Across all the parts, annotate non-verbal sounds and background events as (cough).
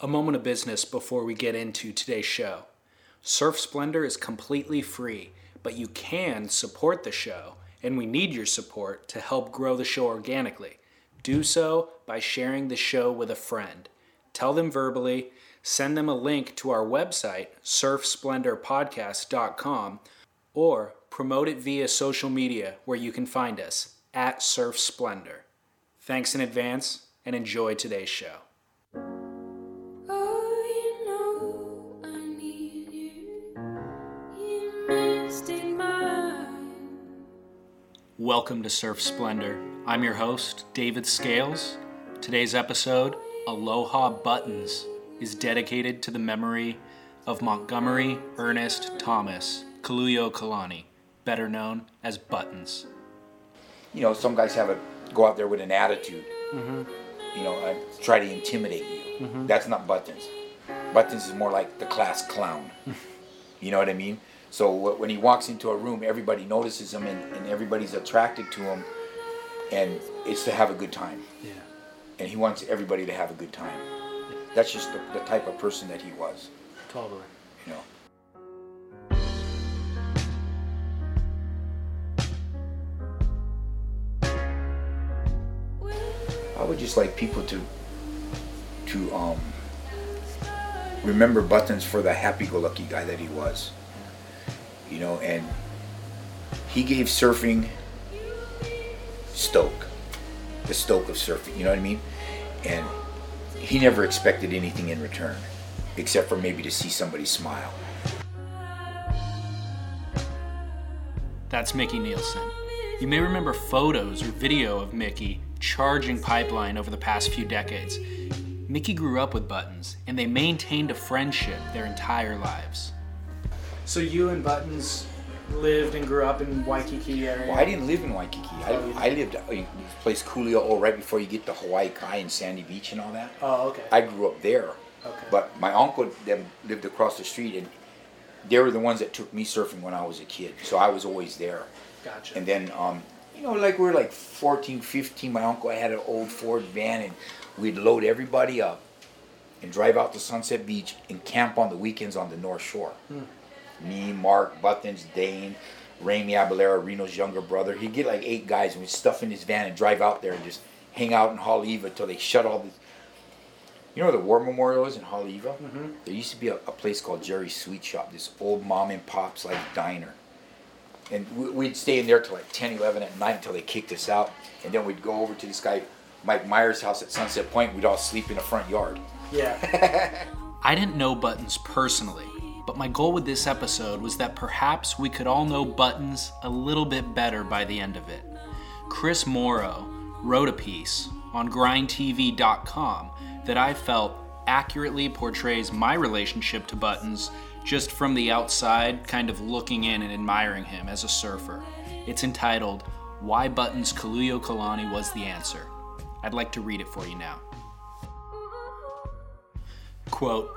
A moment of business before we get into today's show. Surf Splendor is completely free, but you can support the show, and we need your support to help grow the show organically. Do so by sharing the show with a friend. Tell them verbally, send them a link to our website, surfsplendorpodcast.com, or promote it via social media where you can find us at Surf Splendor. Thanks in advance and enjoy today's show. Welcome to Surf Splendor. I'm your host, David Scales. Today's episode, Aloha Buttons, is dedicated to the memory of Montgomery Ernest Thomas Kaluhiokalani, better known as Buttons. you know, some guys have a go out there with an attitude, mm-hmm. you know, try to intimidate you. Mm-hmm. That's not Buttons. Buttons is more like the class clown. (laughs) you know what I mean? So when he walks into a room, everybody notices him and, and everybody's attracted to him, and it's to have a good time. Yeah. And he wants everybody to have a good time. That's just the, the type of person that he was, Totally. you know. I would just like people to to um remember Buttons for the happy-go-lucky guy that he was. You know, and he gave surfing stoke, the stoke of surfing. You know what I mean? And he never expected anything in return, except for maybe to see somebody smile. That's Mickey Nielsen. You may remember photos or video of Mickey charging pipeline over the past few decades. Mickey grew up with Buttons, and they maintained a friendship their entire lives. So you and Buttons lived and grew up in Waikiki area? Well, I didn't live in Waikiki. I, Oh, I lived in this place Coolio, oh, right before you get to Hawaii Kai and Sandy Beach and all that. Oh, okay. I grew up there. Okay. But my uncle them lived across the street, and they were the ones that took me surfing when I was a kid. So I was always there. gotcha. And then, um, you know, like we were like 14, 15. My uncle had an old Ford van, and we'd load everybody up and drive out to Sunset Beach and camp on the weekends on the North Shore. Me, Mark, Buttons, Dane, Ramey Abellira, Reno's younger brother. He'd get like eight guys, and we'd stuff in his van and drive out there and just hang out in Haleiwa till they shut all the. You know where the War Memorial is in Haleiwa? Mm-hmm. There used to be a, a place called Jerry's Sweet Shop, this old mom and pop's like diner and we- we'd stay in there till like 10 11 at night until they kicked us out and then we'd go over to this guy mike myers house at sunset point we'd all sleep in the front yard Yeah. (laughs) I didn't know Buttons personally, but my goal with this episode was that perhaps we could all know Buttons a little bit better by the end of it. Chris Mauro wrote a piece on grindtv.com that I felt accurately portrays my relationship to Buttons just from the outside, kind of looking in and admiring him as a surfer. It's entitled, Why Buttons Kaluhiokalani Was the Answer. I'd like to read it for you now. Quote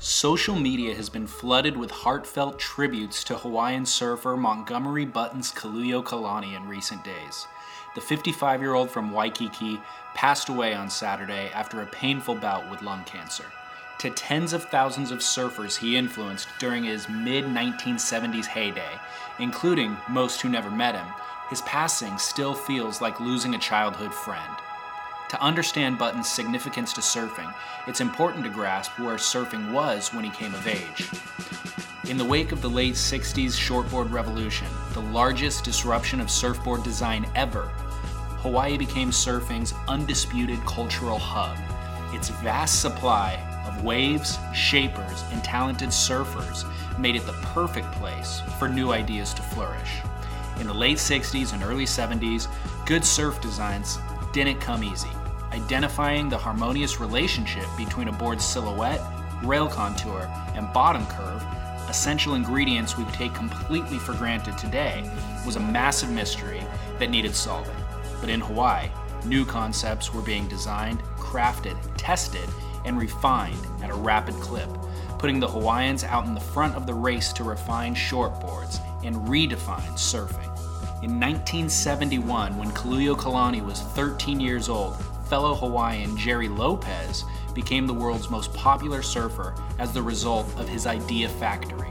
Social media has been flooded with heartfelt tributes to Hawaiian surfer Montgomery Buttons Kaluhiokalani in recent days. The 55 year old from Waikiki passed away on Saturday after a painful bout with lung cancer. To tens of thousands of surfers he influenced during his mid 1970s heyday, including most who never met him, his passing still feels like losing a childhood friend. To understand Button's significance to surfing, it's important to grasp where surfing was when he came of age. In the wake of the late 60s shortboard revolution, the largest disruption of surfboard design ever, Hawaii became surfing's undisputed cultural hub. Its vast supply of waves, shapers, and talented surfers made it the perfect place for new ideas to flourish. In the late 60s and early 70s, good surf designs didn't come easy. Identifying the harmonious relationship between a board's silhouette, rail contour, and bottom curve, essential ingredients we take completely for granted today, was a massive mystery that needed solving. But in Hawaii, new concepts were being designed, crafted, tested, and refined at a rapid clip, putting the Hawaiians out in the front of the race to refine shortboards and redefine surfing. In 1971, when Kaluhiokalani was 13 years old, fellow Hawaiian Gerry Lopez became the world's most popular surfer as the result of his Idea Factory.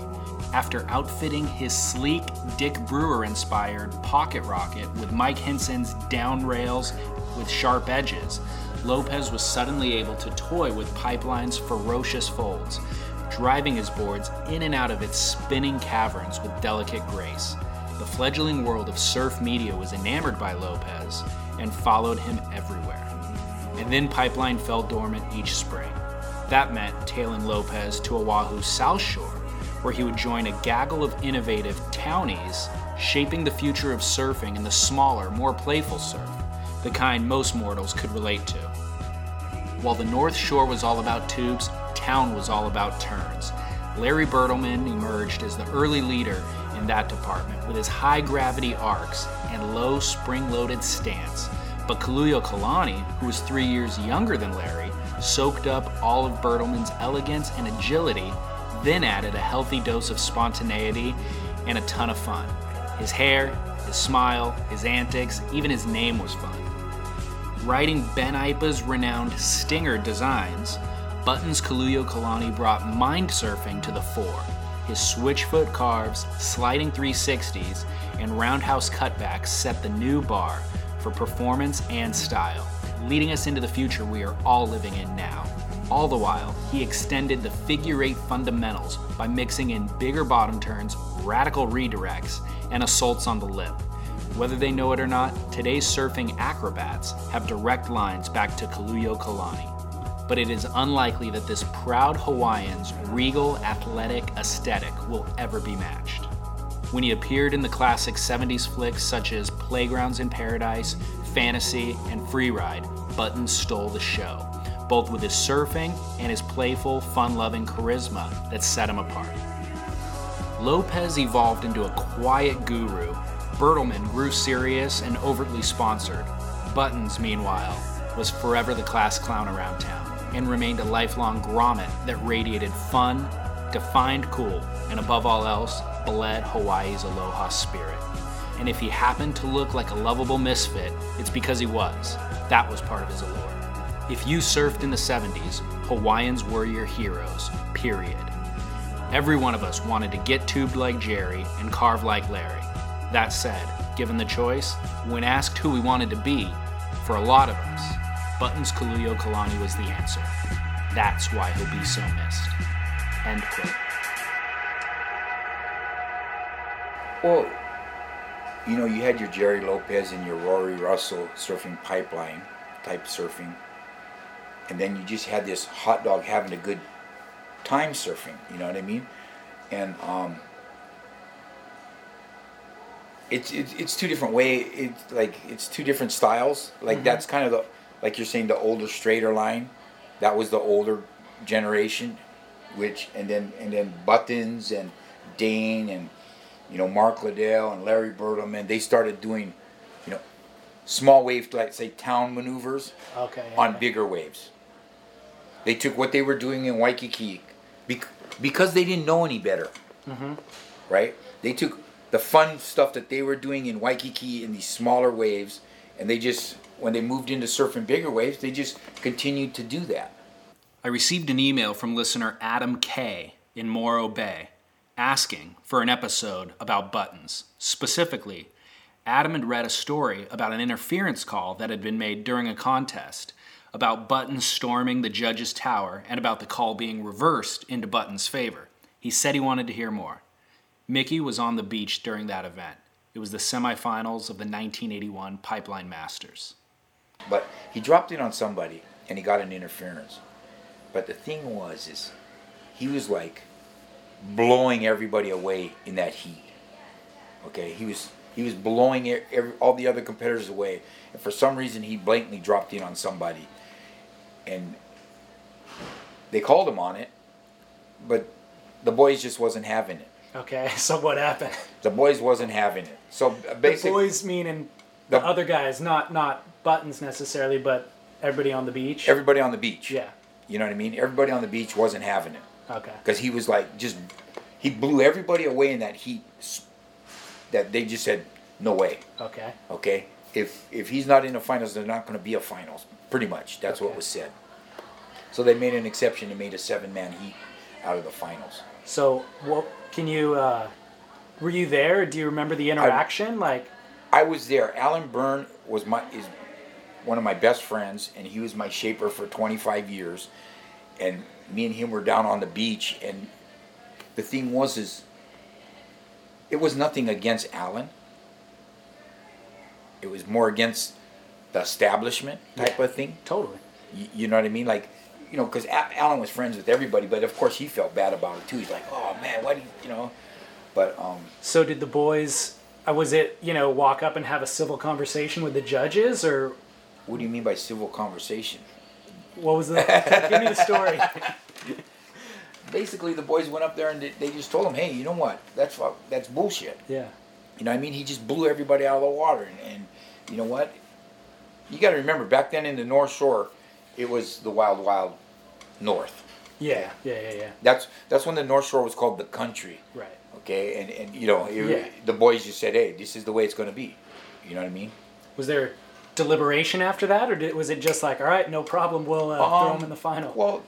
After outfitting his sleek, Dick Brewer inspired Pocket Rocket with Mike Hynson's down rails with sharp edges, Lopez was suddenly able to toy with Pipeline's ferocious folds, driving his boards in and out of its spinning caverns with delicate grace. The fledgling world of surf media was enamored by Lopez and followed him everywhere. And then Pipeline fell dormant each spring. That meant tailing Lopez to Oahu's South Shore, where he would join a gaggle of innovative townies shaping the future of surfing in the smaller, more playful surf, the kind most mortals could relate to. While the North Shore was all about tubes, town was all about turns. Larry Bertlemann emerged as the early leader in that department with his high gravity arcs and low spring loaded stance. But Kaluhiokalani, who was three years younger than Larry, soaked up all of Bertlemann's elegance and agility, then added a healthy dose of spontaneity and a ton of fun. His hair, his smile, his antics, even his name was fun. Writing Ben Aipa's renowned Stinger designs, Buttons Kaluhiokalani brought mind surfing to the fore. His switchfoot carves, sliding 360s, and roundhouse cutbacks set the new bar for performance and style, leading us into the future we are all living in now. All the while, he extended the figure eight fundamentals by mixing in bigger bottom turns, radical redirects, and assaults on the lip. Whether they know it or not, today's surfing acrobats have direct lines back to Kaluhiokalani. But it is unlikely that this proud Hawaiian's regal athletic aesthetic will ever be matched. When he appeared in the classic 70s flicks such as Playgrounds in Paradise, Fantasy, and Freeride, Buttons stole the show, both with his surfing and his playful, fun loving charisma that set him apart. Lopez evolved into a quiet guru. Bertlemann grew serious and overtly sponsored. Buttons, meanwhile, was forever the class clown around town and remained a lifelong grommet that radiated fun, defined cool, and above all else, bled Hawaii's aloha spirit. And if he happened to look like a lovable misfit, it's because he was. That was part of his allure. If you surfed in the 70s, Hawaiians were your heroes, period. Every one of us wanted to get tubed like Gerry and carve like Larry. That said, given the choice, when asked who we wanted to be, for a lot of us, Buttons Kaluhiokalani was the answer. That's why he'll be so missed. End quote. Well, you know, you had your Gerry Lopez and your Rory Russell surfing pipeline type surfing, and then you just had this hot dog having a good time surfing. You know what I mean? And um, it's it's it's two different way. It's like it's two different styles. Like that's kind of the like you're saying the older straighter line. That was the older generation, which and then and then Buttons and Dane and you know Mark Liddell and Larry Bertlemann. They started doing you know small wave like say town maneuvers Okay. on bigger waves. They took what they were doing in Waikiki bec- because they didn't know any better. Mm-hmm. Right? They took the fun stuff that they were doing in Waikiki in these smaller waves, and they just, when they moved into surfing bigger waves, they just continued to do that. I received an email from listener Adam K. in Morro Bay asking for an episode about buttons. Specifically, Adam had read a story about an interference call that had been made during a contest, about Buttons storming the judge's tower, and about the call being reversed into Buttons' favor. He said he wanted to hear more. Mickey was on the beach during that event. It was the semifinals of the 1981 Pipeline Masters. But he dropped in on somebody, and he got an interference. But the thing was, is he was like blowing everybody away in that heat. Okay, he was he was blowing every, all the other competitors away, and for some reason he blatantly dropped in on somebody, and they called him on it, but the boys just wasn't having it. Okay, (laughs) so what happened? The boys wasn't having it. So basically, The boys meaning the The- other guys, not not buttons necessarily, but everybody on the beach. everybody on the beach. yeah. You know what I mean? Everybody on the beach wasn't having it. Okay. because he was like just he blew everybody away in that heat that they just said no way Okay. okay if if he's not in the finals there's not going to be a finals pretty much that's what was said So they made an exception and made a seven-man heat out of the finals. So, what can you? Uh, were you there? Do you remember the interaction? like, I was there. Alan Byrne was my is one of my best friends, and he was my shaper for 25 years. And me and him were down on the beach, and the thing was is it was nothing against Alan. It was more against the establishment type Yeah. of thing. totally. You, you know what I mean? Like, you know, because Alan was friends with everybody, but of course he felt bad about it too. He's like, oh man, why do you, you know? But um, So, did the boys? Uh, was it you know walk up and have a civil conversation with the judges, or what do you mean by civil conversation? What was the? (laughs) give me the story. (laughs) basically the boys went up there and they, just told him, hey, you know what? That's that's bullshit. Yeah. You know what I mean? He just blew everybody out of the water. And, and you know what? You got to remember, back then in the North Shore, it was the wild, wild North. Yeah. Yeah. Yeah. Yeah. That's that's when the North Shore was called the country. Right. Okay, and and you know, it, Yeah. the boys just said, hey, this is the way it's going to be. You know what I mean? Was there deliberation after that, or did, was it just like, all right, no problem, we'll uh, throw Um, them in the final? Well,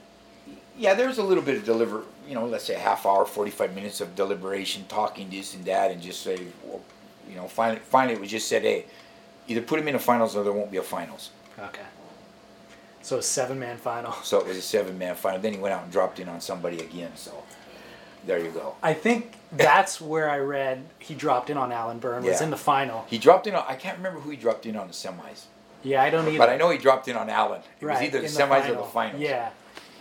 yeah, there was a little bit of deliver, you know, let's say a half hour, 45 minutes of deliberation, talking this and that, and just say, well, you know, finally, finally it was just said, hey, either put him in the finals or there won't be a finals. okay. So a seven-man final. So it was a seven man final. Then he went out and dropped in on somebody again. So there you go. I think that's where I read he dropped in on Alan Byrne was Yeah. in the final. He dropped in on, I can't remember who he dropped in on the semis, Yeah, I don't either. but I know he dropped in on Alan. It was either the semis or the finals. Yeah.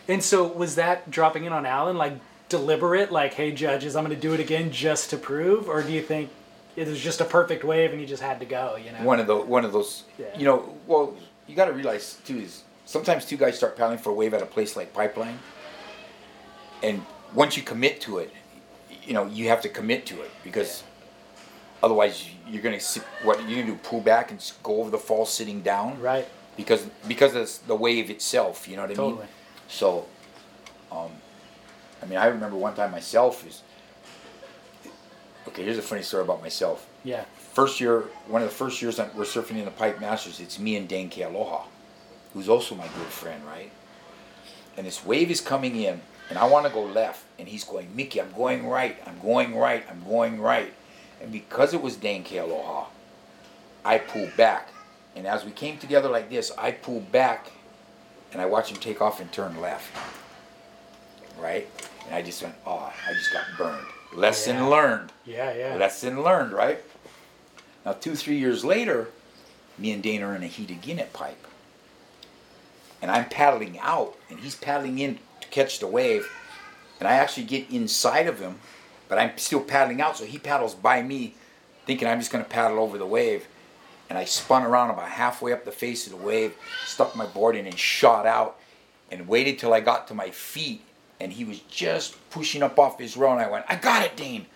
And so was that dropping in on Alan like deliberate, like, hey judges, I'm gonna do it again just to prove, or do you think it was just a perfect wave and he just had to go? You know. one of those one of those Yeah. you know well you got to realize too is sometimes two guys start paddling for a wave at a place like pipeline and once you commit to it you know you have to commit to it because otherwise you're gonna sit, what you're gonna do pull back and go over the fall sitting down Right. because because of the wave itself you know what i Totally. mean so um i mean i remember one time myself is okay here's a funny story about myself Yeah. first year, one of the first years that we're surfing in the Pipe Masters, it's me and Dane Kealoha, who's also my good friend, right? And this wave is coming in, and I want to go left, and he's going, Mickey, I'm going right, I'm going right, I'm going right. And because it was Dane Kealoha, I pulled back. And as we came together like this, I pulled back, and I watched him take off and turn left. Right? And I just went, oh, I just got burned. Lesson Yeah. learned. Yeah. Yeah. Lesson learned, right? Now, two, three years later, me and Dane are in a heat again at Pipe. And I'm paddling out, and he's paddling in to catch the wave. And I actually get inside of him, but I'm still paddling out, so he paddles by me, thinking I'm just going to paddle over the wave. And I spun around about halfway up the face of the wave, stuck my board in, and shot out, and waited till I got to my feet. And he was just pushing up off his row, and I went, I got it, Dane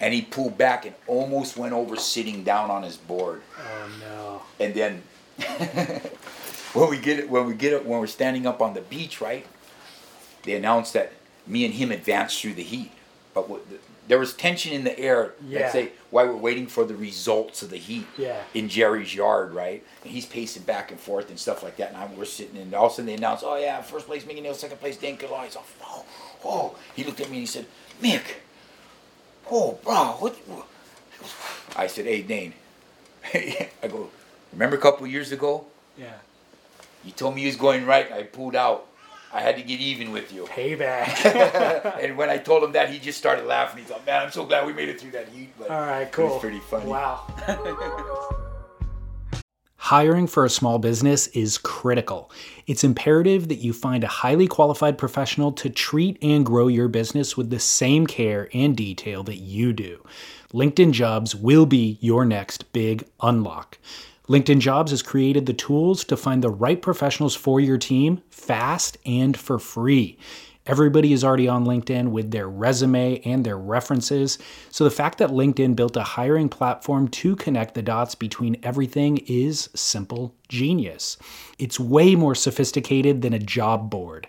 and he pulled back and almost went over sitting down on his board. oh no. And then (laughs) when we get it, when we get it, when we're standing up on the beach, right? They announced that me and him advanced through the heat, but there was tension in the air. Yeah. Say while we're waiting for the results of the heat. Yeah. In Jerry's yard, right? And he's pacing back and forth and stuff like that. And I'm, we're sitting, and all of a sudden they announce, "Oh yeah, first place Mickey Neal, second place Dan Killar." He's like, "Oh, oh!" He looked at me and he said, "Mick." oh, bro, what, what? I said, hey, Dane. (laughs) I go, remember a couple years ago? Yeah. You told me you was going right. I pulled out. I had to get even with you. Payback. (laughs) and when I told him that, he just started laughing. He thought, man, I'm so glad we made it through that heat. But All right. It Cool. was pretty funny. Wow. (laughs) Hiring for a small business is critical. It's imperative that you find a highly qualified professional to treat and grow your business with the same care and detail that you do. LinkedIn Jobs will be your next big unlock. LinkedIn Jobs has created the tools to find the right professionals for your team fast and for free. Everybody is already on LinkedIn with their resume and their references. So the fact that LinkedIn built a hiring platform to connect the dots between everything is simple genius. It's way more sophisticated than a job board.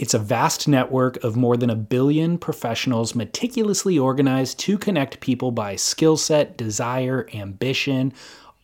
It's a vast network of more than a billion professionals meticulously organized to connect people by skill set, desire, ambition,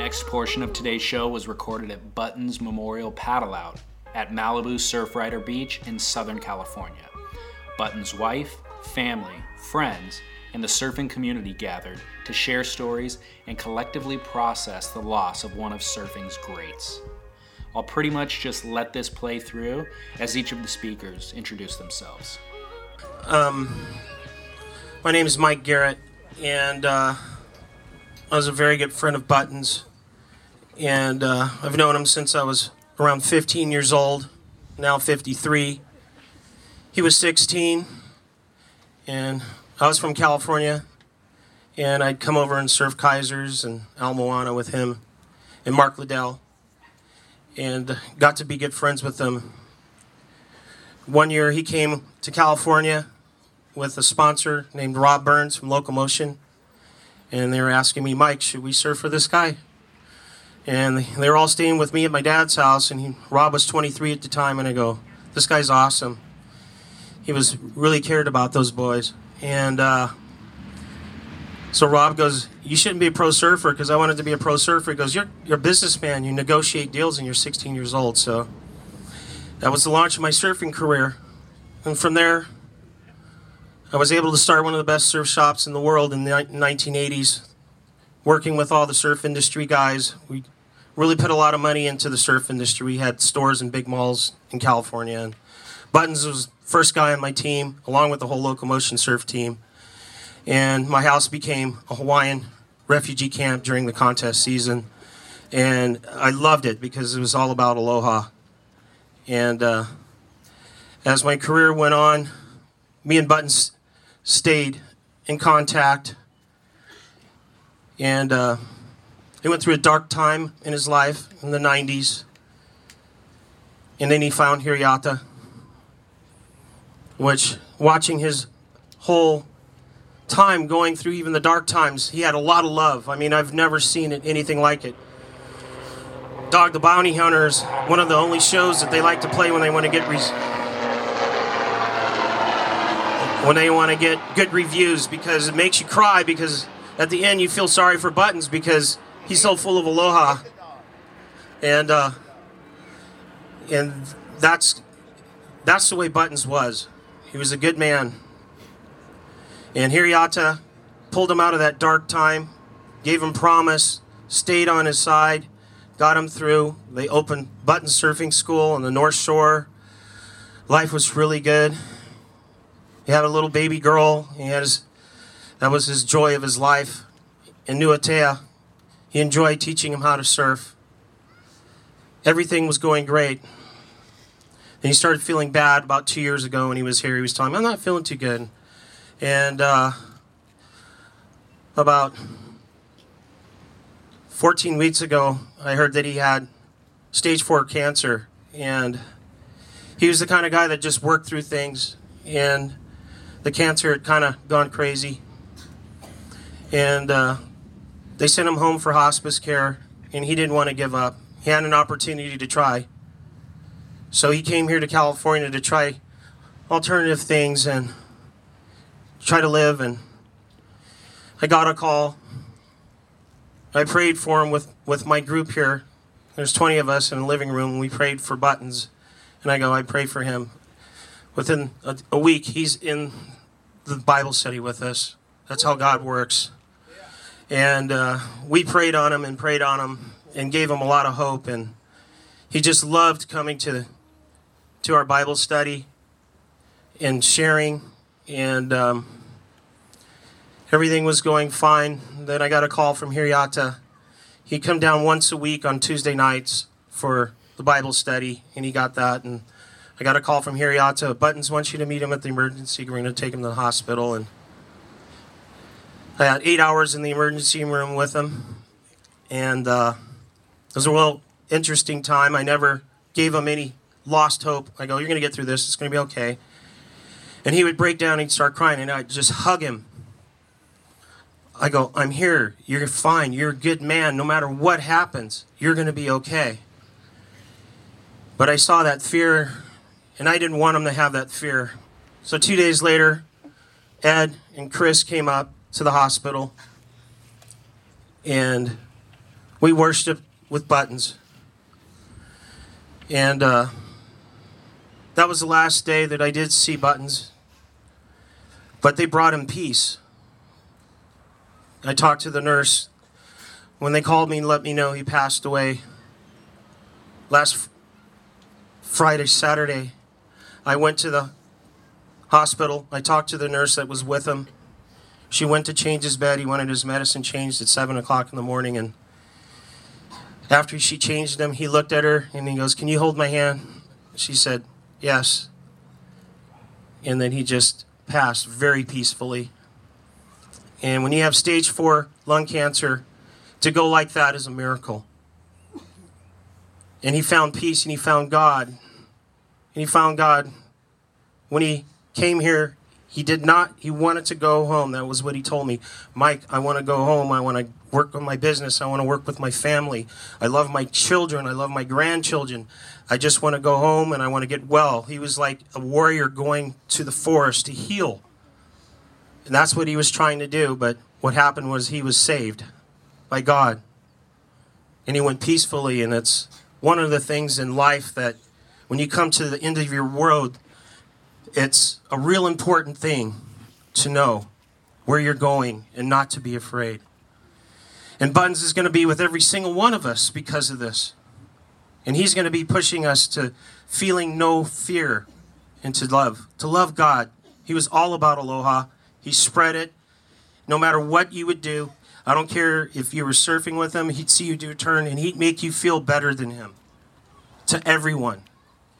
Next portion of today's show was recorded at Buttons Memorial Paddle Out at Malibu Surfrider Beach in Southern California. Button's wife, family, friends, and the surfing community gathered to share stories and collectively process the loss of one of surfing's greats. I'll pretty much just let this play through as each of the speakers introduce themselves. Um, my name is Mike Garrett, and uh, I was a very good friend of Buttons. And uh, I've known him since I was around 15 years old, now 53. He was 16, and I was from California, and I'd come over and surf Kaisers and Ala Moana with him and Mark Liddell, and got to be good friends with them. One year he came to California with a sponsor named Rob Burns from Local Motion, and they were asking me, Mike, should we surf for this guy? And they were all staying with me at my dad's house, and he, Rob was 23 at the time, and I go, this guy's awesome. He was really cared about those boys, and uh, so Rob goes, you shouldn't be a pro surfer because I wanted to be a pro surfer. He goes, you're you're a businessman. You negotiate deals, and you're 16 years old. So that was the launch of my surfing career, and from there, I was able to start one of the best surf shops in the world in the 1980s, working with all the surf industry guys. We really put a lot of money into the surf industry. We had stores and big malls in California. And Buttons was first guy on my team, along with the whole Local Motion surf team. And my house became a Hawaiian refugee camp during the contest season. And I loved it because it was all about aloha. And uh, as my career went on, me and Buttons stayed in contact. And uh, he went through a dark time in his life in the 90s. And then he found Hiriata, which, watching his whole time going through even the dark times, he had a lot of love. I mean, I've never seen it, anything like it. Dog the Bounty Hunter is one of the only shows that they like to play when they want to get res- when they want to get good reviews because it makes you cry because at the end you feel sorry for Buttons because he's so full of aloha and uh, and that's that's the way Buttons was. He was a good man. And Hiriata pulled him out of that dark time, gave him promise, stayed on his side, got him through. They opened Button Surfing School on the North Shore. Life was really good. He had a little baby girl. He had his, that was his joy of his life. In Nuatea, he enjoyed teaching him how to surf. Everything was going great. And he started feeling bad about two years ago when he was here. He was telling me, I'm not feeling too good. And uh, about 14 weeks ago, I heard that he had stage four cancer. And he was the kind of guy that just worked through things. And the cancer had kind of gone crazy. And uh, they sent him home for hospice care, and he didn't want to give up. He had an opportunity to try. So he came here to California to try alternative things and try to live. And I got a call. I prayed for him with, with my group here. There's 20 of us in the living room. We prayed for Buttons. And I go, I pray for him. Within a, a week, he's in the Bible study with us. That's how God works. And uh, we prayed on him and prayed on him and gave him a lot of hope. And he just loved coming to to our Bible study and sharing, and um, everything was going fine. Then I got a call from Hiriata. He'd come down once a week on Tuesday nights for the Bible study, and he got that. And I got a call from Hiriata. Buttons wants you to meet him at the emergency. We're going to take him to the hospital, and I had eight hours in the emergency room with him, and uh, it was a real interesting time. I never gave him any lost hope. I go, "You're going to get through this. It's going to be okay." And he would break down and he'd start crying, and I'd just hug him. I go, "I'm here. You're fine. You're a good man. No matter what happens, you're going to be okay." But I saw that fear, and I didn't want him to have that fear. So two days later, Ed and Chris came up to the hospital, and we worshiped with buttons. And uh, that was the last day that I did see buttons. But they brought him peace. I talked to the nurse when they called me and let me know he passed away last Friday, Saturday. I went to the hospital. I talked to the nurse that was with him. She went to change his bed. He wanted his medicine changed at 7 o'clock in the morning. And after she changed him, he looked at her and he goes, Can you hold my hand? She said, Yes. And then he just passed very peacefully. And when you have stage four lung cancer, to go like that is a miracle. And he found peace and he found God. And he found God when he came here. He did not, he wanted to go home. That was what he told me. Mike, I want to go home. I want to work on my business. I want to work with my family. I love my children. I love my grandchildren. I just want to go home and I want to get well. He was like a warrior going to the forest to heal. And that's what he was trying to do. But what happened was he was saved by God. And he went peacefully. And it's one of the things in life that when you come to the end of your road, it's a real important thing to know where you're going and not to be afraid. And Buttons is going to be with every single one of us because of this. And he's going to be pushing us to feeling no fear and to love, to love God. He was all about aloha. He spread it no matter what you would do. I don't care if you were surfing with him, he'd see you do a turn and he'd make you feel better than him. To everyone.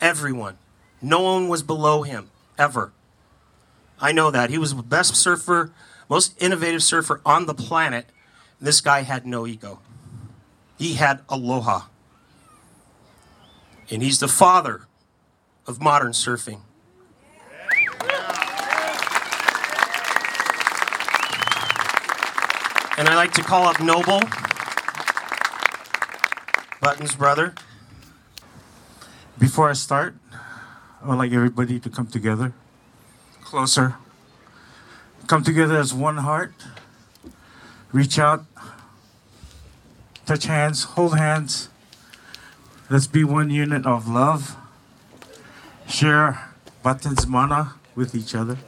Everyone. No one was below him, ever. I know that. He was the best surfer, most innovative surfer on the planet. This guy had no ego. He had aloha. And he's the father of modern surfing. And I like to call up Noble, Button's brother. Before I start, I would like everybody to come together, closer. Come together as one heart. Reach out, touch hands, hold hands. Let's be one unit of love. Share Buttons Mana with each other.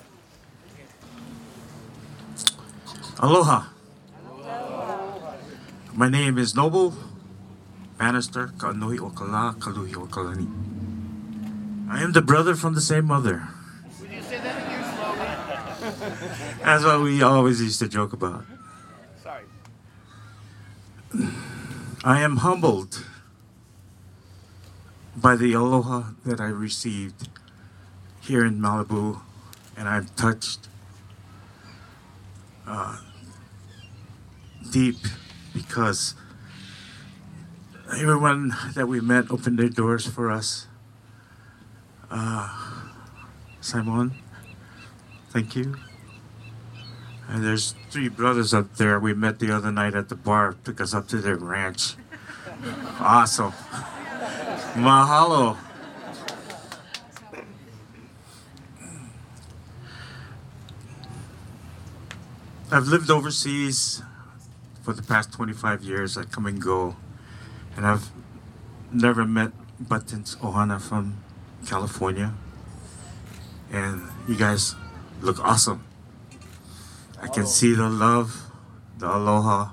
Aloha. My name is Noble Bannister Kanohi Okala Kaluhiokalani. I am the brother from the same mother. Would you say that again slowly? That's what we always used to joke about. Sorry. I am humbled by the aloha that I received here in Malibu, and I'm touched uh, deep because everyone that we met opened their doors for us. Uh, Simon, thank you. And there's three brothers up there we met the other night at the bar, took us up to their ranch. Awesome. Mahalo. I've lived overseas for the past 25 years. I come and go, and I've never met Buttons Ohana from California. And you guys look awesome. I can see the love, the aloha,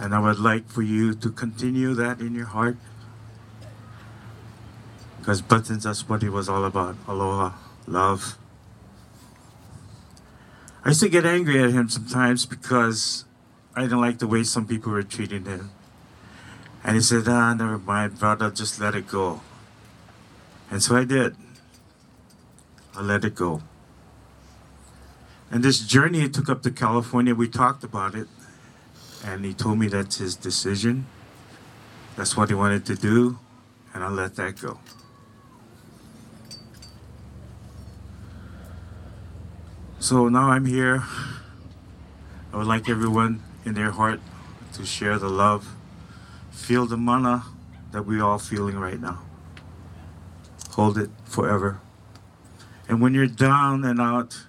and I would like for you to continue that in your heart Because Buttons, that's what he was all about. Aloha, love. I used to get angry at him sometimes because I didn't like the way some people were treating him. And he said, ah, never mind, brother, just let it go. And so I did. I let it go. And this journey he took up to California, we talked about it. And he told me that's his decision. That's what he wanted to do. And I let that go. So now I'm here. I would like everyone in their heart to share the love, feel the mana that we all feeling right now. Hold it forever. And when you're down and out,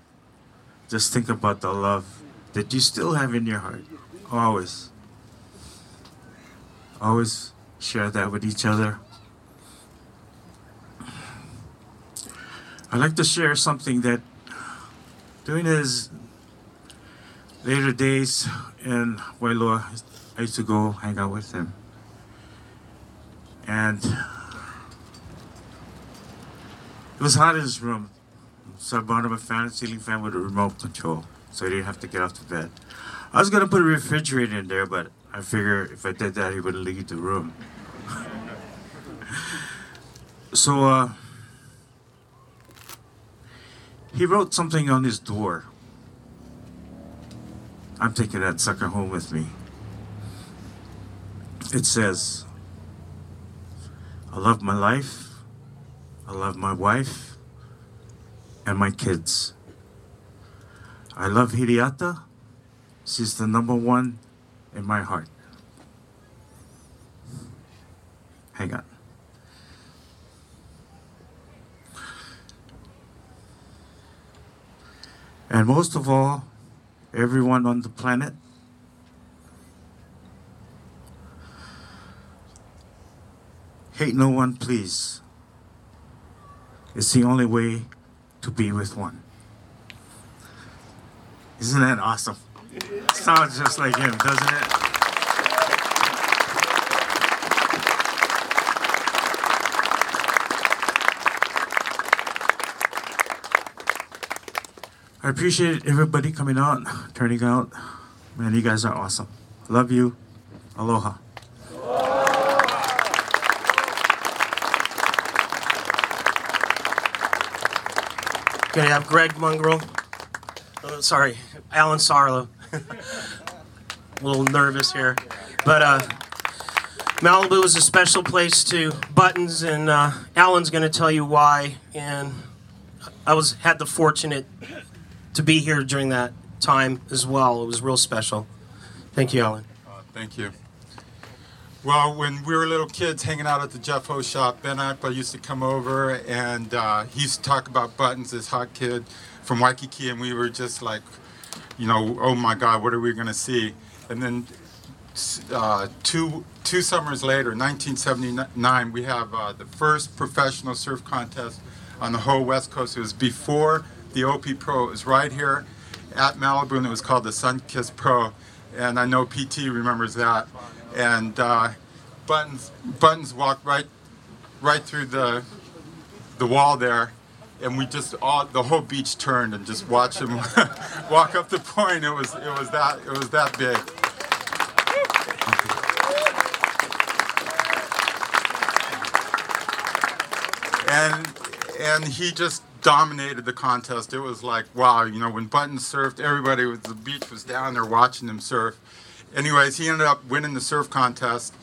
just think about the love that you still have in your heart. Always. Always share that with each other. I'd like to share something that during his later days in Wailua, I used to go hang out with him. And it was hot in his room. So I bought him a fan, ceiling fan with a remote control, so he didn't have to get off the bed. I was gonna put a refrigerator in there, but I figure if I did that, he would leave the room. (laughs) so uh, he wrote something on his door. I'm taking that sucker home with me. It says, I love my life, I love my wife, and my kids. I love Hiriata. She's the number one in my heart. Hang on. And most of all, everyone on the planet, hate no one, please. It's the only way to be with one. Isn't that awesome? Sounds just like him, doesn't it? I appreciate everybody coming out, turning out. Man, you guys are awesome. Love you. Aloha. Gonna have Greg Mongrel. Uh, sorry, Allen Sarlo. (laughs) a little nervous here, but uh, Malibu is a special place to Buttons, and uh, Allen's gonna tell you why. And I was had the fortunate to be here during that time as well. It was real special. Thank you, Allen. Uh, Thank you. Well, when we were little kids hanging out at the Jeff Ho shop, Ben Aipa used to come over and uh, he used to talk about Buttons, this hot kid from Waikiki, and we were just like, you know, oh my God, what are we going to see? And then uh, two, two summers later, 1979, we have uh, the first professional surf contest on the whole West Coast. It was before the OP Pro. It was right here at Malibu, and it was called the Sunkiss Pro. And I know PT remembers that. And uh, Buttons Buttons walked right right through the the wall there, and we just all the whole beach turned and just watched him (laughs) walk up the point. It was it was that it was that big. and and he just dominated the contest. It was like wow, you know, when Buttons surfed, everybody was the beach was down there watching him surf. Anyways, he ended up winning the surf contest,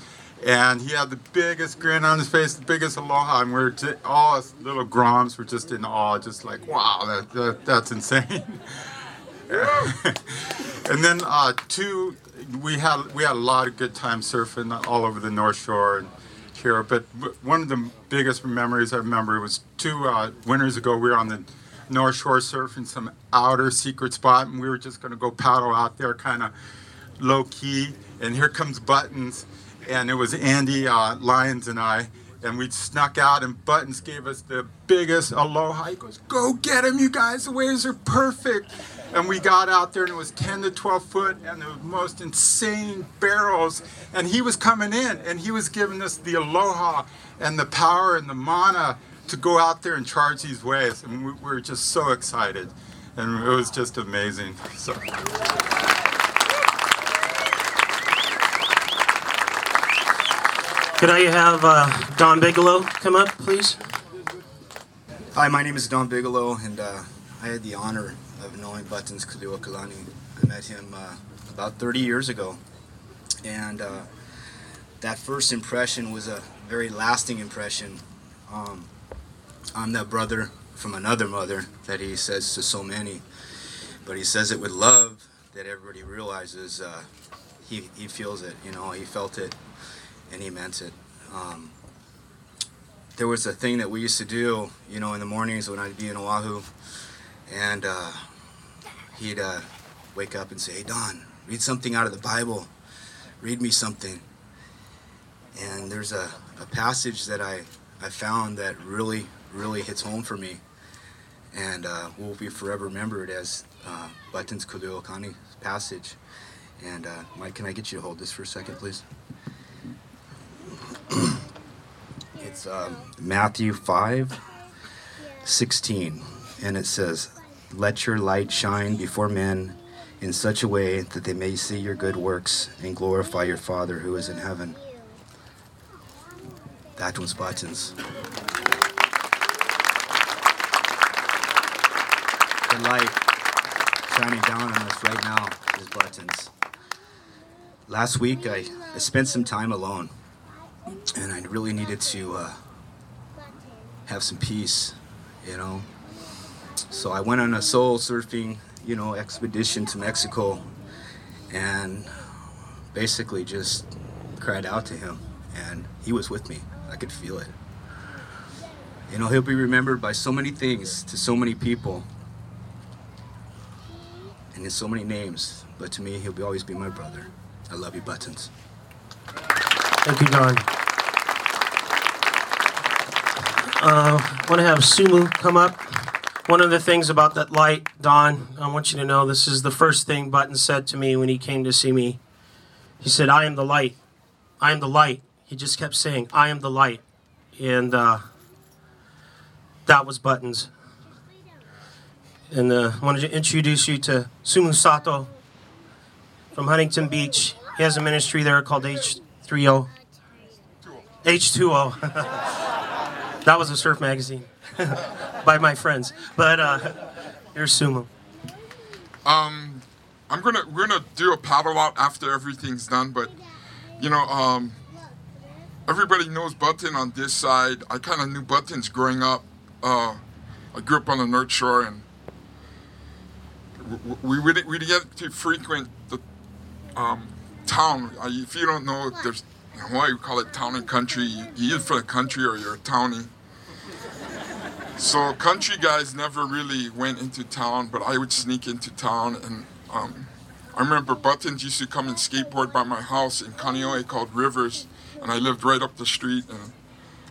and he had the biggest grin on his face, the biggest aloha, and we're just, all us little groms were just in awe, just like wow, that, that that's insane. (laughs) and then uh, two, we had we had a lot of good time surfing all over the North Shore and here. But one of the biggest memories I remember was two uh, winters ago. We were on the North Shore surfing some outer secret spot, and we were just going to go paddle out there, kind of low key. And here comes Buttons, and it was Andy uh, Lyons and I. And we snuck out, and Buttons gave us the biggest aloha. He goes, "Go get him, you guys! The waves are perfect." And we got out there and it was 10 to 12 foot and the most insane barrels. And he was coming in and he was giving us the aloha and the power and the mana to go out there and charge these waves. And we, we were just so excited. And it was just amazing. So. Could I have uh, Don Bigelow come up, please? Hi, my name is Don Bigelow, and uh, I had the honor of knowing Buttons Kaluhiokalani. I met him uh, about 30 years ago, and uh, that first impression was a very lasting impression. Um, I'm that brother from another mother that he says to so many, but he says it with love that everybody realizes uh, he, he feels it, you know, he felt it, and he meant it. Um, there was a thing that we used to do, you know, in the mornings when I'd be in Oahu, and uh, he'd uh, wake up and say, "Hey, Don, read something out of the Bible. Read me something." And there's a, a passage that I, I found that really, really hits home for me, and uh, will be forever remembered as uh, Buttons Kaluhiokalani passage. And uh, Mike, can I get you to hold this for a second, please? It's um, Matthew 5 16, and it says, Let your light shine before men in such a way that they may see your good works and glorify your Father who is in heaven. That was Buttons. The light shining down on us right now is Buttons. Last week, I, I spent some time alone and I really needed to uh, have some peace, you know. So I went on a soul surfing, you know, expedition to Mexico, and basically just cried out to him, and he was with me. I could feel it. You know, he'll be remembered by so many things to so many people, and in so many names. But to me, he'll be, always be my brother. I love you, Buttons. Thank you, Don. Uh, I want to have Sumo come up. One of the things about that light, Don, I want you to know this is the first thing Button said to me when he came to see me. He said, I am the light. I am the light. He just kept saying, I am the light. And uh, that was Buttons. And uh, I wanted to introduce you to Sumo Sato from Huntington Beach. He has a ministry there called H30. H2O. (laughs) that was a surf magazine (laughs) by my friends. But uh, here's Sumo. Um, I'm gonna we're gonna do a paddle out after everything's done, but you know, um, everybody knows Button on this side. I kind of knew Buttons growing up. Uh, I grew up on the North Shore, and w- w- we would we get to frequent the um, town. If you don't know, there's in Hawaii we call it town and country. You, you either for the country or you're a townie. So country guys never really went into town, but I would sneak into town. And um, I remember Buttons used to come and skateboard by my house in Kaneohe called Rivers, and I lived right up the street. And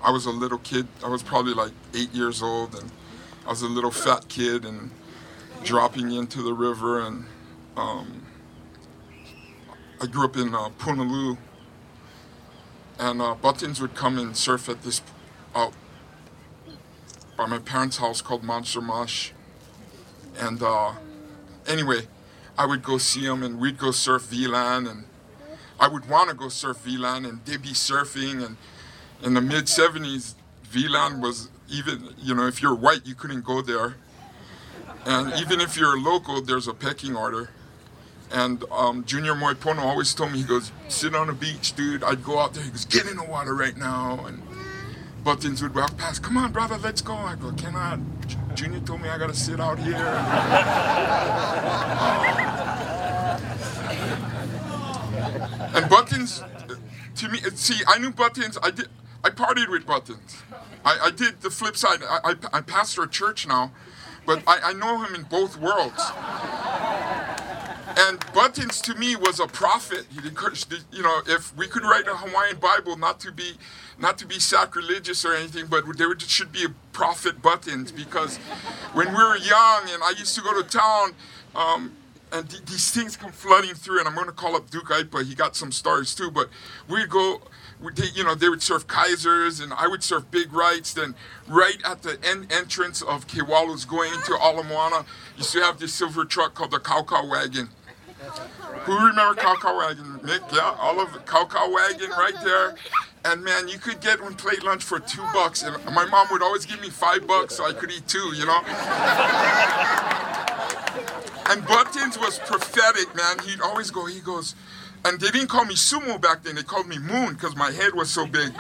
I was a little kid. I was probably like eight years old, and I was a little fat kid and dropping into the river. And um, I grew up in uh, and uh, Buttons would come and surf at this out by my parents' house called Monster Mush. And uh, anyway, I would go see him and we'd go surf V-Land and I would want to go surf V-Land and they'd be surfing and in the mid 70s V-Land was even you know if you're white you couldn't go there. And even if you're local there's a pecking order. And um, Junior Moipono always told me he goes sit on the beach dude. I'd go out there he goes get in the water right now. And Buttons would walk past. Come on, brother, let's go. I go, cannot. J- Junior told me I gotta sit out here. (laughs) and Buttons, to me, uh, see, I knew Buttons. I did. I partied with Buttons. I, I did the flip side. I, I, I pastor a church now, but I, I know him in both worlds. And Buttons to me was a prophet. He encouraged, you know, if we could write a Hawaiian Bible, not to be, not to be sacrilegious or anything, but there should be a prophet Buttons because when we were young and I used to go to town, um, and th- these things come flooding through, and I'm going to call up Duke Aipa. He got some stars too, but we'd go. You know, they would serve Kaisers, and I would serve Big Rights. Then, right at the end entrance of Kewalu's going into Ala Moana, used to have this silver truck called the Cow Wagon. Who remember Cow Cow Wagon? Nick, yeah, all of Cow Cow Wagon right there. And man, you could get one plate lunch for two bucks, and my mom would always give me five bucks so I could eat two, you know. And Buttons was prophetic, man. He'd always go, he goes, and they didn't call me Sumo back then, they called me Moon because my head was so big.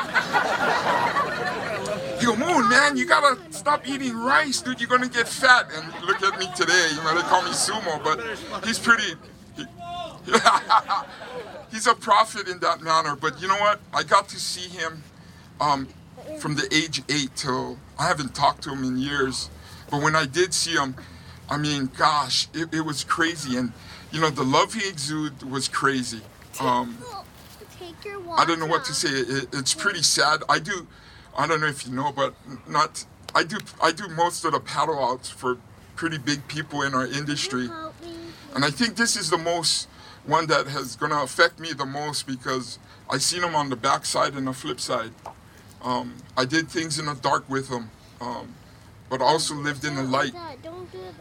He go, Moon, man, you gotta stop eating rice, dude, you're gonna get fat. And look at me today, you know, they call me Sumo, but he's pretty, (laughs) he's a prophet in that manner. But you know what? I got to see him um, from the age eight till, I haven't talked to him in years, but when I did see him, I mean, gosh, it, it was crazy. And, you know, the love he exuded was crazy. Um, I don't know what to say. It, it's pretty sad. I do, I don't know if you know, but not, I do, I do most of the paddle outs for pretty big people in our industry. And I think this is the most one that has gonna affect me the most because I seen him on the backside and the flip side. Um, I did things in the dark with him, um, but also lived in the light.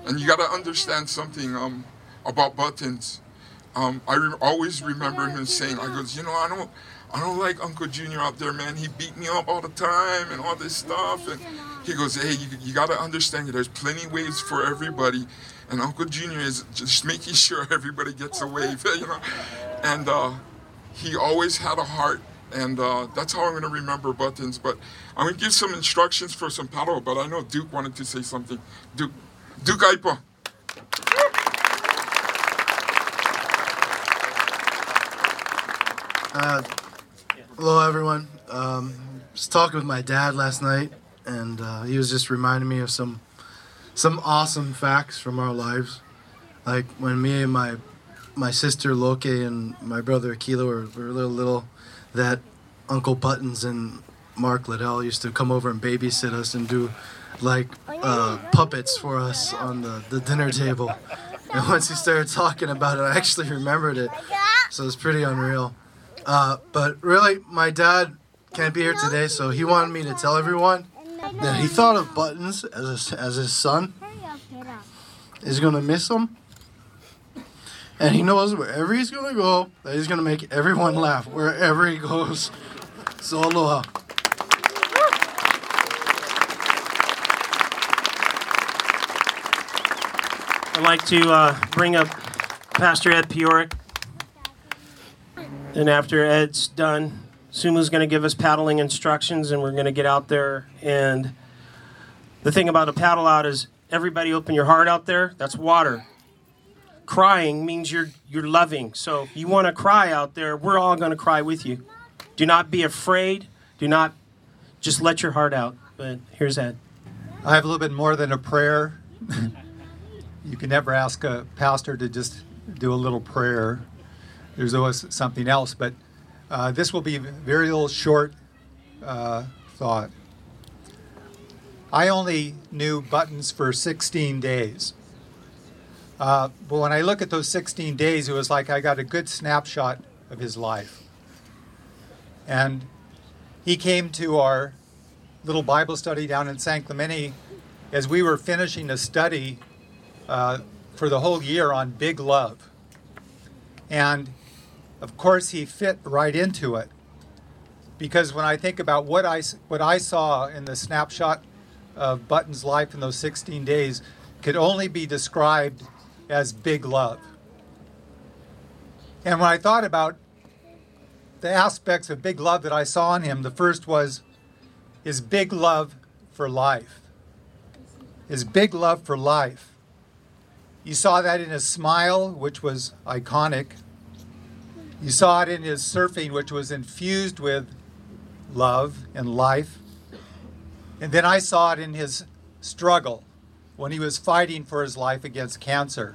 And you gotta understand something um, about buttons. Um, I re- always remember him saying, "I goes, you know, I don't, I don't like Uncle Junior out there, man. He beat me up all the time and all this stuff." And he goes, "Hey, you, you gotta understand, there's plenty ways for everybody, and Uncle Junior is just making sure (laughs) everybody gets a wave, (laughs) you know." And uh, he always had a heart, and uh, that's how I'm gonna remember buttons. But I'm gonna give some instructions for some paddle. But I know Duke wanted to say something. Duke, Duke Aipa. Uh, hello, everyone. Um, was talking with my dad last night, and uh, he was just reminding me of some some awesome facts from our lives. Like when me and my my sister Loke and my brother Akila were, were little little, that Uncle Buttons and Mark Liddell used to come over and babysit us and do like uh, puppets for us on the, the dinner table. (laughs) And once he started talking about it, I actually remembered it. So it's pretty unreal. Uh, but really, my dad can't be here today, so he wanted me to tell everyone that he thought of Buttons as, a, as his son. He's gonna miss him. And he knows wherever he's gonna go, that he's gonna make everyone laugh wherever he goes. So aloha. I'd like to uh, bring up Pastor Ed Pioric. And after Ed's done, Sumo's going to give us paddling instructions, and we're going to get out there. And the thing about a paddle out is everybody open your heart out there. That's water. Crying means you're you're loving. So you want to cry out there, we're all going to cry with you. Do not be afraid. Do not just let your heart out. But here's Ed. I have a little bit more than a prayer. (laughs) you can never ask a pastor to just do a little prayer. There's always something else, but uh, this will be very little short uh, thought. I only knew buttons for 16 days. Uh, but when I look at those 16 days, it was like I got a good snapshot of his life. And he came to our little Bible study down in San Clemente as we were finishing a study uh, for the whole year on big love. And of course, he fit right into it. Because when I think about what I, what I saw in the snapshot of Button's life in those 16 days, could only be described as big love. And when I thought about the aspects of big love that I saw in him, the first was his big love for life. His big love for life. You saw that in his smile, which was iconic. You saw it in his surfing, which was infused with love and life. And then I saw it in his struggle when he was fighting for his life against cancer.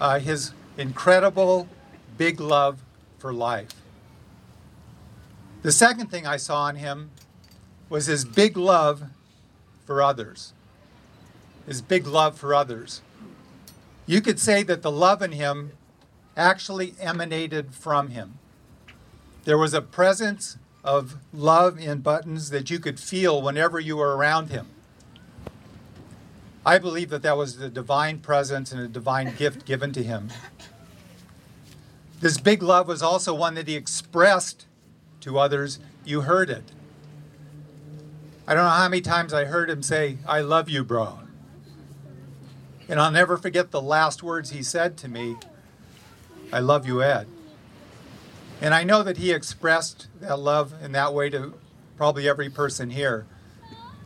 Uh, his incredible big love for life. The second thing I saw in him was his big love for others. His big love for others. You could say that the love in him actually emanated from him. There was a presence of love in Buttons that you could feel whenever you were around him. I believe that that was the divine presence and a divine gift given to him. This big love was also one that he expressed to others. You heard it. I don't know how many times I heard him say, I love you, bro. And I'll never forget the last words he said to me I love you, Ed. And I know that he expressed that love in that way to probably every person here.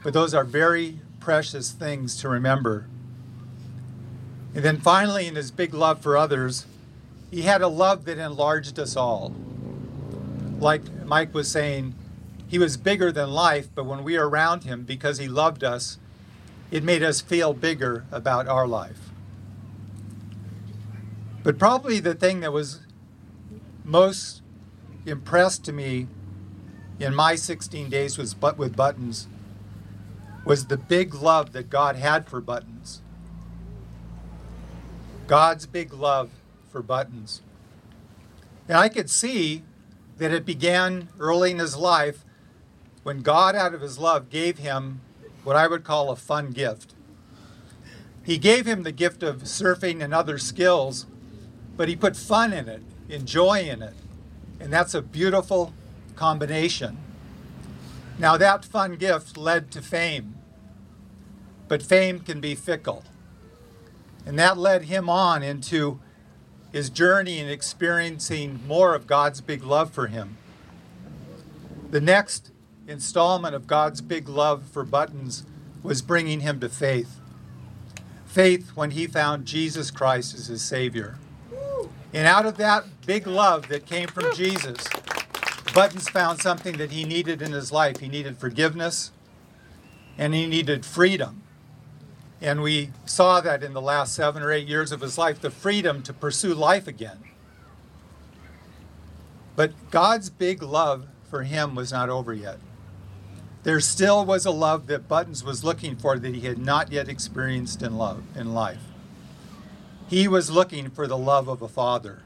But those are very precious things to remember. And then finally, in his big love for others, he had a love that enlarged us all. Like Mike was saying, he was bigger than life, but when we were around him, because he loved us, it made us feel bigger about our life. But probably the thing that was most impressed to me in my 16 days was but with buttons was the big love that God had for buttons. God's big love for buttons. And I could see that it began early in his life when God, out of his love, gave him what I would call a fun gift. He gave him the gift of surfing and other skills, but he put fun in it, and joy in it. And that's a beautiful combination. Now, that fun gift led to fame, but fame can be fickle. And that led him on into his journey in experiencing more of God's big love for him. The next installment of God's big love for Buttons was bringing him to faith. Faith when he found Jesus Christ as his Savior. And out of that big love that came from Jesus, Buttons found something that he needed in his life. He needed forgiveness and he needed freedom. And we saw that in the last seven or eight years of his life the freedom to pursue life again. But God's big love for him was not over yet. There still was a love that Buttons was looking for that he had not yet experienced in love in life. He was looking for the love of a father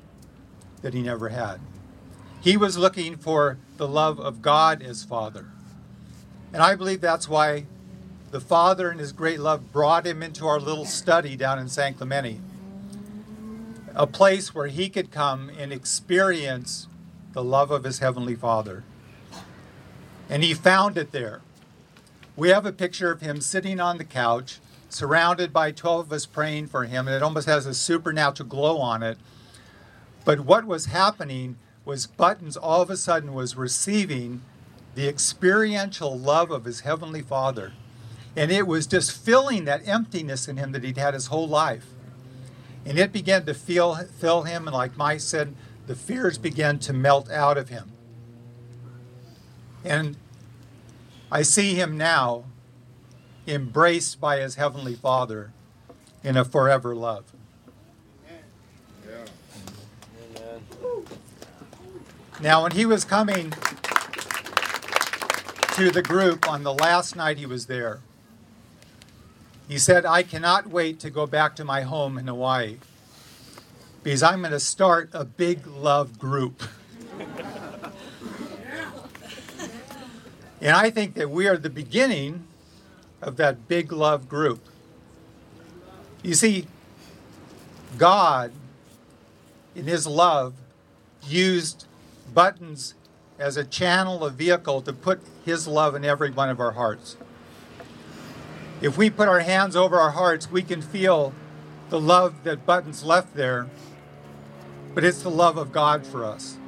that he never had. He was looking for the love of God as Father. And I believe that's why the Father, in His great love, brought him into our little study down in San Clemente, a place where he could come and experience the love of his Heavenly Father. And he found it there. We have a picture of him sitting on the couch, surrounded by 12 of us praying for him, and it almost has a supernatural glow on it. But what was happening was Buttons all of a sudden was receiving the experiential love of his Heavenly Father. And it was just filling that emptiness in him that he'd had his whole life. And it began to feel, fill him, and like Mike said, the fears began to melt out of him. And I see him now embraced by his Heavenly Father in a forever love. Now, when he was coming to the group on the last night he was there, he said, I cannot wait to go back to my home in Hawaii because I'm going to start a big love group. and I think that we are the beginning of that big love group. You see, God, in His love, used buttons as a channel, a vehicle to put His love in every one of our hearts. If we put our hands over our hearts, we can feel the love that Buttons left there, but it's the love of God for us.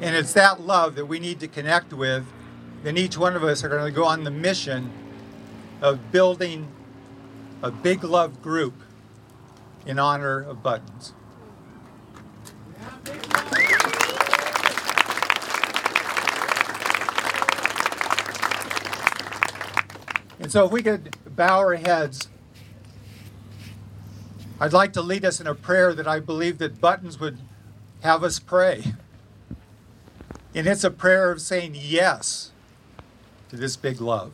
And it's that love that we need to connect with. And each one of us are going to go on the mission of building a big love group in honor of Buttons. And so, if we could bow our heads, I'd like to lead us in a prayer that I believe that Buttons would have us pray. And it's a prayer of saying yes to this big love.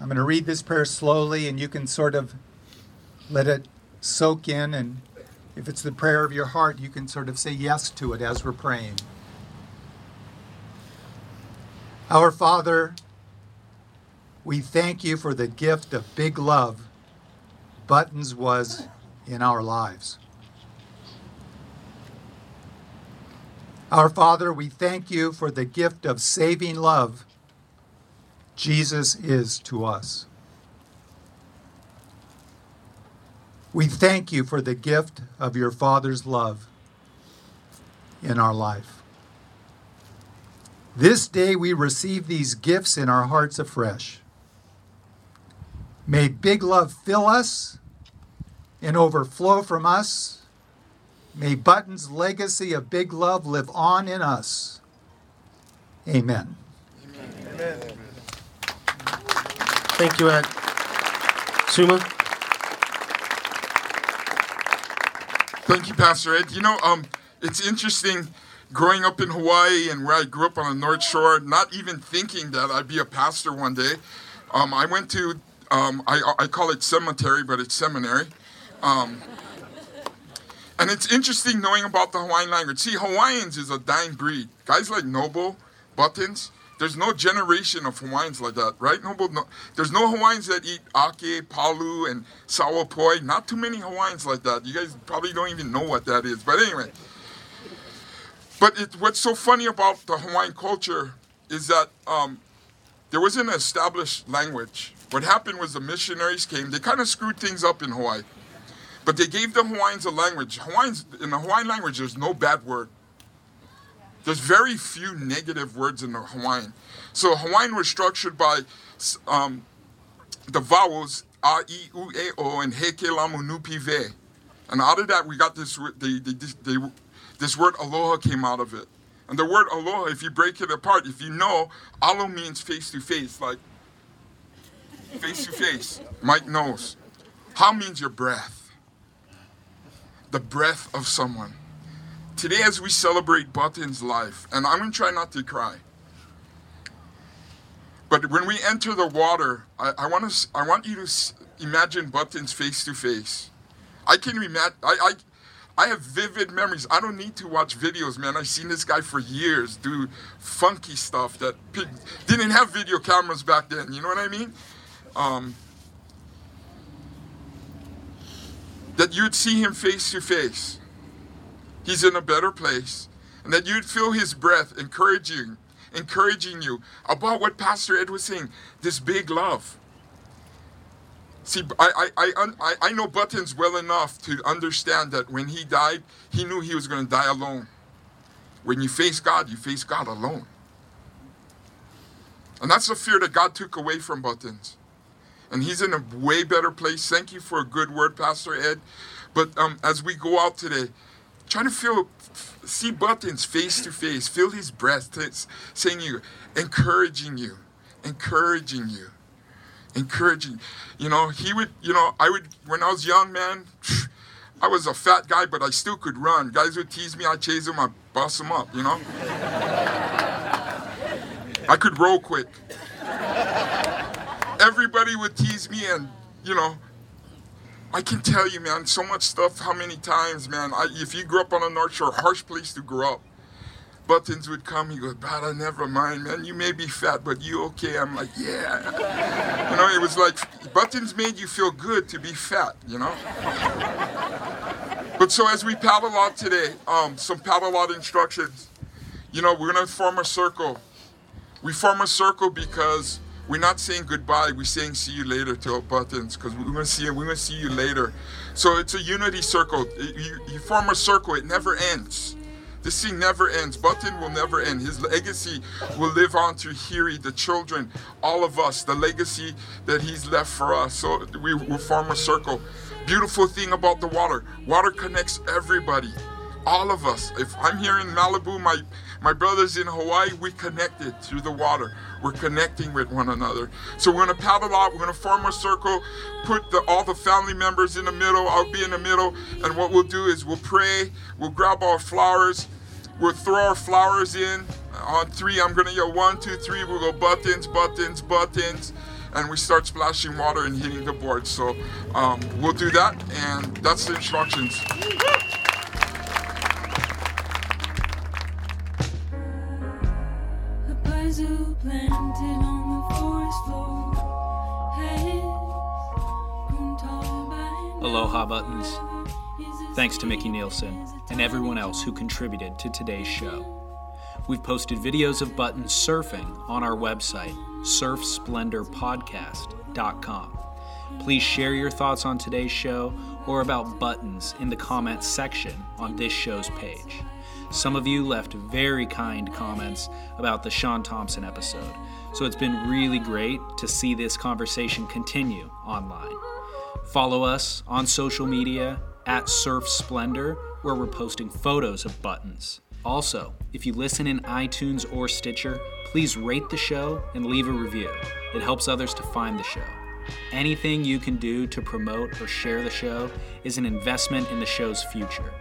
I'm going to read this prayer slowly, and you can sort of let it soak in. And if it's the prayer of your heart, you can sort of say yes to it as we're praying. Our Father, we thank you for the gift of big love Buttons was in our lives. Our Father, we thank you for the gift of saving love Jesus is to us. We thank you for the gift of your Father's love in our life. This day we receive these gifts in our hearts afresh. May big love fill us and overflow from us. May Button's legacy of big love live on in us. Amen. Amen. Thank you, Ed. Sumo? Thank you, Pastor Ed. You know, um, it's interesting growing up in Hawaii and where I grew up on the North Shore, not even thinking that I'd be a pastor one day. Um, I went to, um, I, I call it cemetery, but it's seminary. Um, and it's interesting knowing about the Hawaiian language. See, Hawaiians is a dying breed. Guys like Noble, Buttons, there's no generation of Hawaiians like that, right? Noble, no, there's no Hawaiians that eat ake, palu, and sawapoi. Not too many Hawaiians like that. You guys probably don't even know what that is. But anyway, but it, what's so funny about the Hawaiian culture is that um, there wasn't an established language. What happened was the missionaries came. They kind of screwed things up in Hawaii. But they gave the Hawaiians a language. Hawaiians in the Hawaiian language, there's no bad word. There's very few negative words in the Hawaiian. So Hawaiian was structured by um, the vowels a, i, u, e, o, and he, ke, lamu, nu, pi, ve. And out of that, we got this, the, the, the, this word aloha came out of it. And the word aloha, if you break it apart, if you know, alo means face to face, like face to face. Mike knows. Ha means your breath, the breath of someone. Today, as we celebrate Button's life, and I'm going to try not to cry. But when we enter the water, I, I want to, I want you to imagine Buttons face to face. I can imagine. I, I, I have vivid memories. I don't need to watch videos, man. I've seen this guy for years do funky stuff that didn't have video cameras back then. You know what I mean? Um, that you'd see him face to face. He's in a better place. And that you'd feel his breath encouraging, encouraging you about what Pastor Ed was saying, this big love. See, I, I, I, I, know Buttons well enough to understand that when he died, he knew he was going to die alone. When you face God, you face God alone. And that's the fear that God took away from Buttons. And he's in a way better place. Thank you for a good word, Pastor Ed. But um, as we go out today, try to feel, see Buttons face to face, feel his breath saying you, encouraging you, encouraging you encouraging. You know, he would, you know, I would, when I was young, man, I was a fat guy, but I still could run. Guys would tease me, I'd chase them, I'd bust them up, you know? I could roll quick. Everybody would tease me, and, you know, I can tell you, man, so much stuff, how many times, man, I, if you grew up on the North Shore, harsh place to grow up. Buttons would come. He goes, brother, never mind, man. You may be fat, but you okay? I'm like, yeah. You know, it was like Buttons made you feel good to be fat, you know? But so as we paddle out today, um, some paddle out instructions. You know, we're gonna form a circle. We form a circle because we're not saying goodbye. We're saying see you later to our buttons because we're gonna see you. We're gonna see you later. So it's a unity circle. You, you form a circle. It never ends. This thing never ends. Button will never end. His legacy will live on through Hiri, the children, all of us, the legacy that he's left for us. So we will form a circle. Beautiful thing about the water water connects everybody. all of us. If I'm here in Malibu, my my brothers in Hawaii, we connected through the water. We're connecting with one another. So we're gonna paddle out. We're gonna form a circle, put the, all the family members in the middle. I'll be in the middle, and what we'll do is we'll pray. We'll grab our flowers. We'll throw our flowers in. On three, I'm gonna yell one, two, three. We'll go buttons, buttons, buttons and we start splashing water and hitting the board. So um, we'll do that, and that's the instructions. Planted on the forest floor has grown taller by Aloha Buttons. Thanks to Mickey Nielsen and everyone else who contributed to today's show. We've posted videos of Buttons surfing on our website, surfsplendorpodcast.com. Please share your thoughts on today's show or about Buttons in the comments section on this show's page. Some of you left very kind comments about the Shaun Tomson episode, so it's been really great to see this conversation continue online. Follow us on social media at Surf Splendor, where we're posting photos of buttons. Also, if you listen in iTunes or Stitcher, please rate the show and leave a review. It helps others to find the show. Anything you can do to promote or share the show is an investment in the show's future.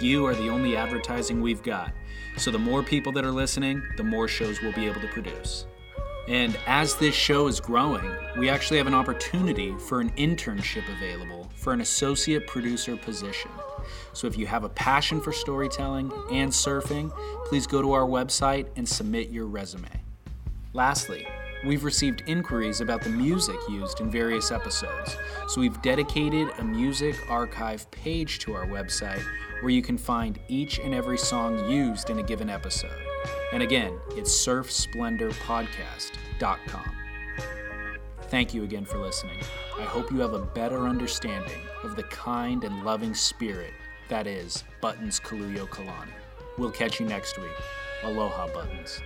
You are the only advertising we've got, so the more people that are listening, the more shows we'll be able to produce. And as this show is growing, we actually have an opportunity for an internship available for an associate producer position. So if you have a passion for storytelling and surfing, please go to our website and submit your resume. Lastly, we've received inquiries about the music used in various episodes, so we've dedicated a music archive page to our website where you can find each and every song used in a given episode. And again, it's surfsplendorpodcast.com. Thank you again for listening. I hope you have a better understanding of the kind and loving spirit that is Buttons Kaluhiokalani. We'll catch you next week. Aloha, Buttons.